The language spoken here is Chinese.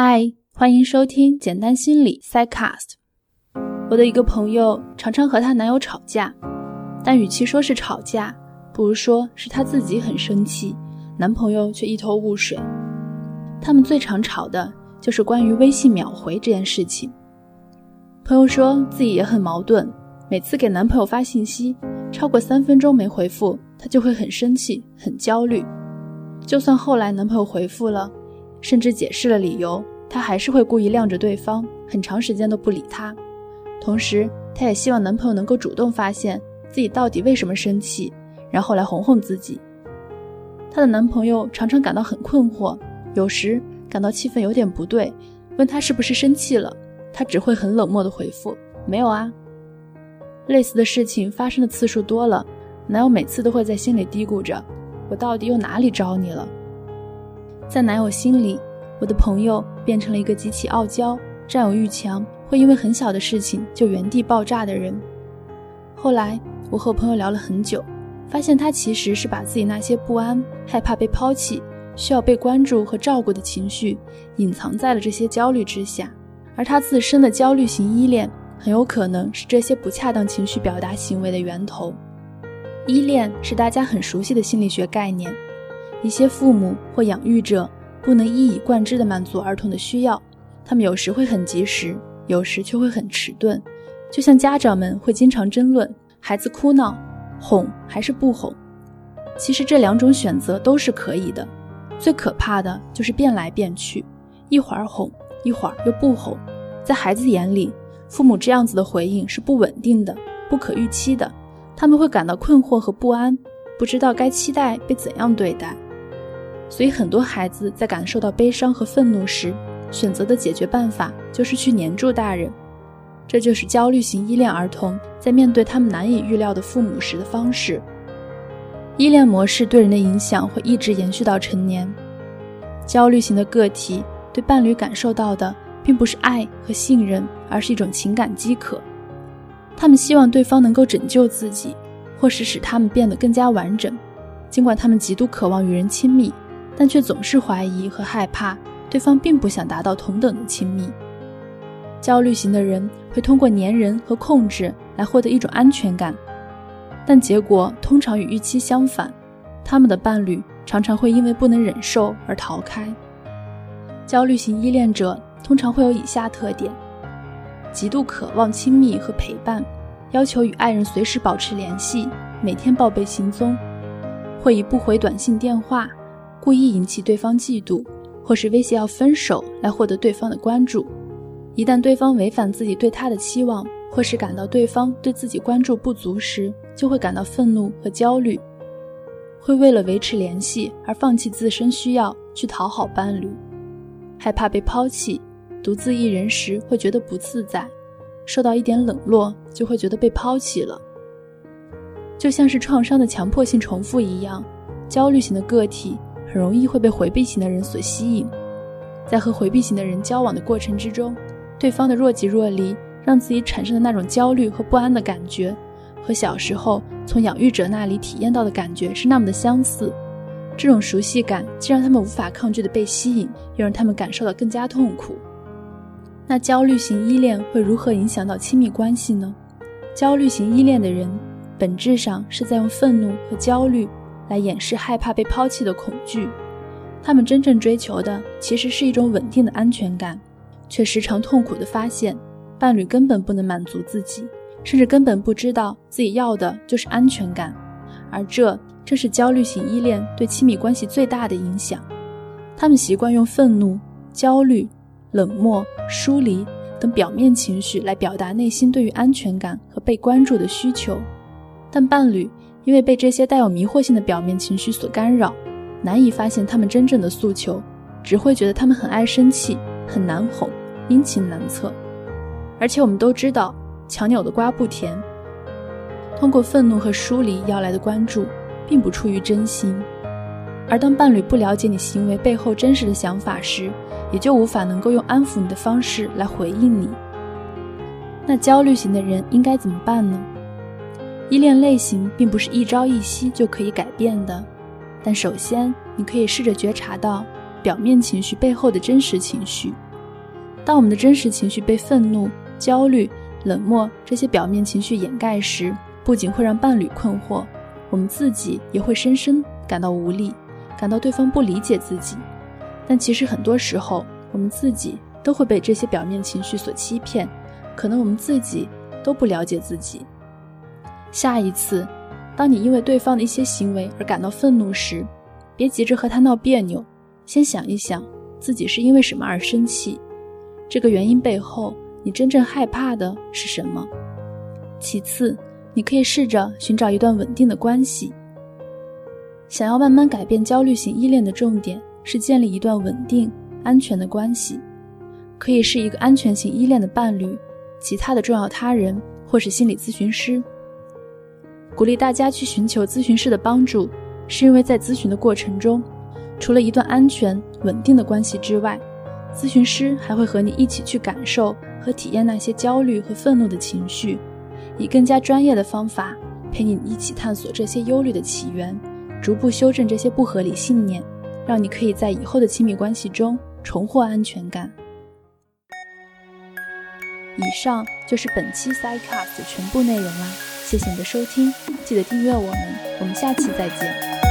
嗨，欢迎收听简单心理 Psychcast。我的一个朋友常常和她男友吵架，但与其说是吵架，不如说是她自己很生气，男朋友却一头雾水。他们最常吵的就是关于微信秒回这件事情。朋友说自己也很矛盾，每次给男朋友发信息超过三分钟没回复，她就会很生气、很焦虑。就算后来男朋友回复了。甚至解释了理由，她还是会故意晾着对方，很长时间都不理他。同时，她也希望男朋友能够主动发现自己到底为什么生气，然后来哄哄自己。她的男朋友常常感到很困惑，有时感到气氛有点不对，问她是不是生气了，她只会很冷漠的回复：“没有啊。”类似的事情发生的次数多了，男友每次都会在心里嘀咕着：“我到底又哪里招你了？”在男友心里，我的朋友变成了一个极其傲娇、占有欲强，会因为很小的事情就原地爆炸的人。后来，我和朋友聊了很久，发现他其实是把自己那些不安、害怕被抛弃、需要被关注和照顾的情绪隐藏在了这些焦虑之下，而他自身的焦虑型依恋很有可能是这些不恰当情绪表达行为的源头。依恋是大家很熟悉的心理学概念。一些父母或养育者不能一以贯之地满足儿童的需要，他们有时会很及时，有时却会很迟钝。就像家长们会经常争论孩子哭闹，哄还是不哄。其实这两种选择都是可以的，最可怕的就是变来变去，一会儿哄，一会儿又不哄。在孩子眼里，父母这样子的回应是不稳定的、不可预期的，他们会感到困惑和不安，不知道该期待被怎样对待。所以，很多孩子在感受到悲伤和愤怒时，选择的解决办法就是去黏住大人。这就是焦虑型依恋儿童在面对他们难以预料的父母时的方式。依恋模式对人的影响会一直延续到成年。焦虑型的个体对伴侣感受到的并不是爱和信任，而是一种情感饥渴。他们希望对方能够拯救自己，或是使他们变得更加完整。尽管他们极度渴望与人亲密。但却总是怀疑和害怕对方并不想达到同等的亲密。焦虑型的人会通过粘人和控制来获得一种安全感，但结果通常与预期相反，他们的伴侣常常会因为不能忍受而逃开。焦虑型依恋者通常会有以下特点：极度渴望亲密和陪伴，要求与爱人随时保持联系，每天报备行踪，会以不回短信电话。故意引起对方嫉妒，或是威胁要分手来获得对方的关注。一旦对方违反自己对他的期望，或是感到对方对自己关注不足时，就会感到愤怒和焦虑，会为了维持联系而放弃自身需要去讨好伴侣。害怕被抛弃，独自一人时会觉得不自在，受到一点冷落就会觉得被抛弃了。就像是创伤的强迫性重复一样，焦虑型的个体。很容易会被回避型的人所吸引，在和回避型的人交往的过程之中，对方的若即若离，让自己产生的那种焦虑和不安的感觉，和小时候从养育者那里体验到的感觉是那么的相似。这种熟悉感既让他们无法抗拒的被吸引，又让他们感受到更加痛苦。那焦虑型依恋会如何影响到亲密关系呢？焦虑型依恋的人，本质上是在用愤怒和焦虑。来掩饰害怕被抛弃的恐惧，他们真正追求的其实是一种稳定的安全感，却时常痛苦地发现，伴侣根本不能满足自己，甚至根本不知道自己要的就是安全感，而这正是焦虑型依恋对亲密关系最大的影响。他们习惯用愤怒、焦虑、冷漠、疏离等表面情绪来表达内心对于安全感和被关注的需求，但伴侣。因为被这些带有迷惑性的表面情绪所干扰，难以发现他们真正的诉求，只会觉得他们很爱生气，很难哄，阴晴难测。而且我们都知道，强扭的瓜不甜。通过愤怒和疏离要来的关注，并不出于真心。而当伴侣不了解你行为背后真实的想法时，也就无法能够用安抚你的方式来回应你。那焦虑型的人应该怎么办呢？依恋类型并不是一朝一夕就可以改变的，但首先你可以试着觉察到表面情绪背后的真实情绪，当我们的真实情绪被愤怒、焦虑、冷漠这些表面情绪掩盖时，不仅会让伴侣困惑，我们自己也会深深感到无力，感到对方不理解自己。但其实很多时候，我们自己都会被这些表面情绪所欺骗，可能我们自己都不了解自己。下一次，当你因为对方的一些行为而感到愤怒时，别急着和他闹别扭，先想一想自己是因为什么而生气，这个原因背后你真正害怕的是什么。其次，你可以试着寻找一段稳定的关系。想要慢慢改变焦虑型依恋的重点是建立一段稳定、安全的关系，可以是一个安全型依恋的伴侣、其他的重要他人或是心理咨询师。鼓励大家去寻求咨询师的帮助，是因为在咨询的过程中，除了一段安全稳定的关系之外，咨询师还会和你一起去感受和体验那些焦虑和愤怒的情绪，以更加专业的方法陪你一起探索这些忧虑的起源，逐步修正这些不合理信念，让你可以在以后的亲密关系中重获安全感。以上就是本期 Sidecast 的全部内容啦。谢谢你的收听，记得订阅我们，我们下期再见。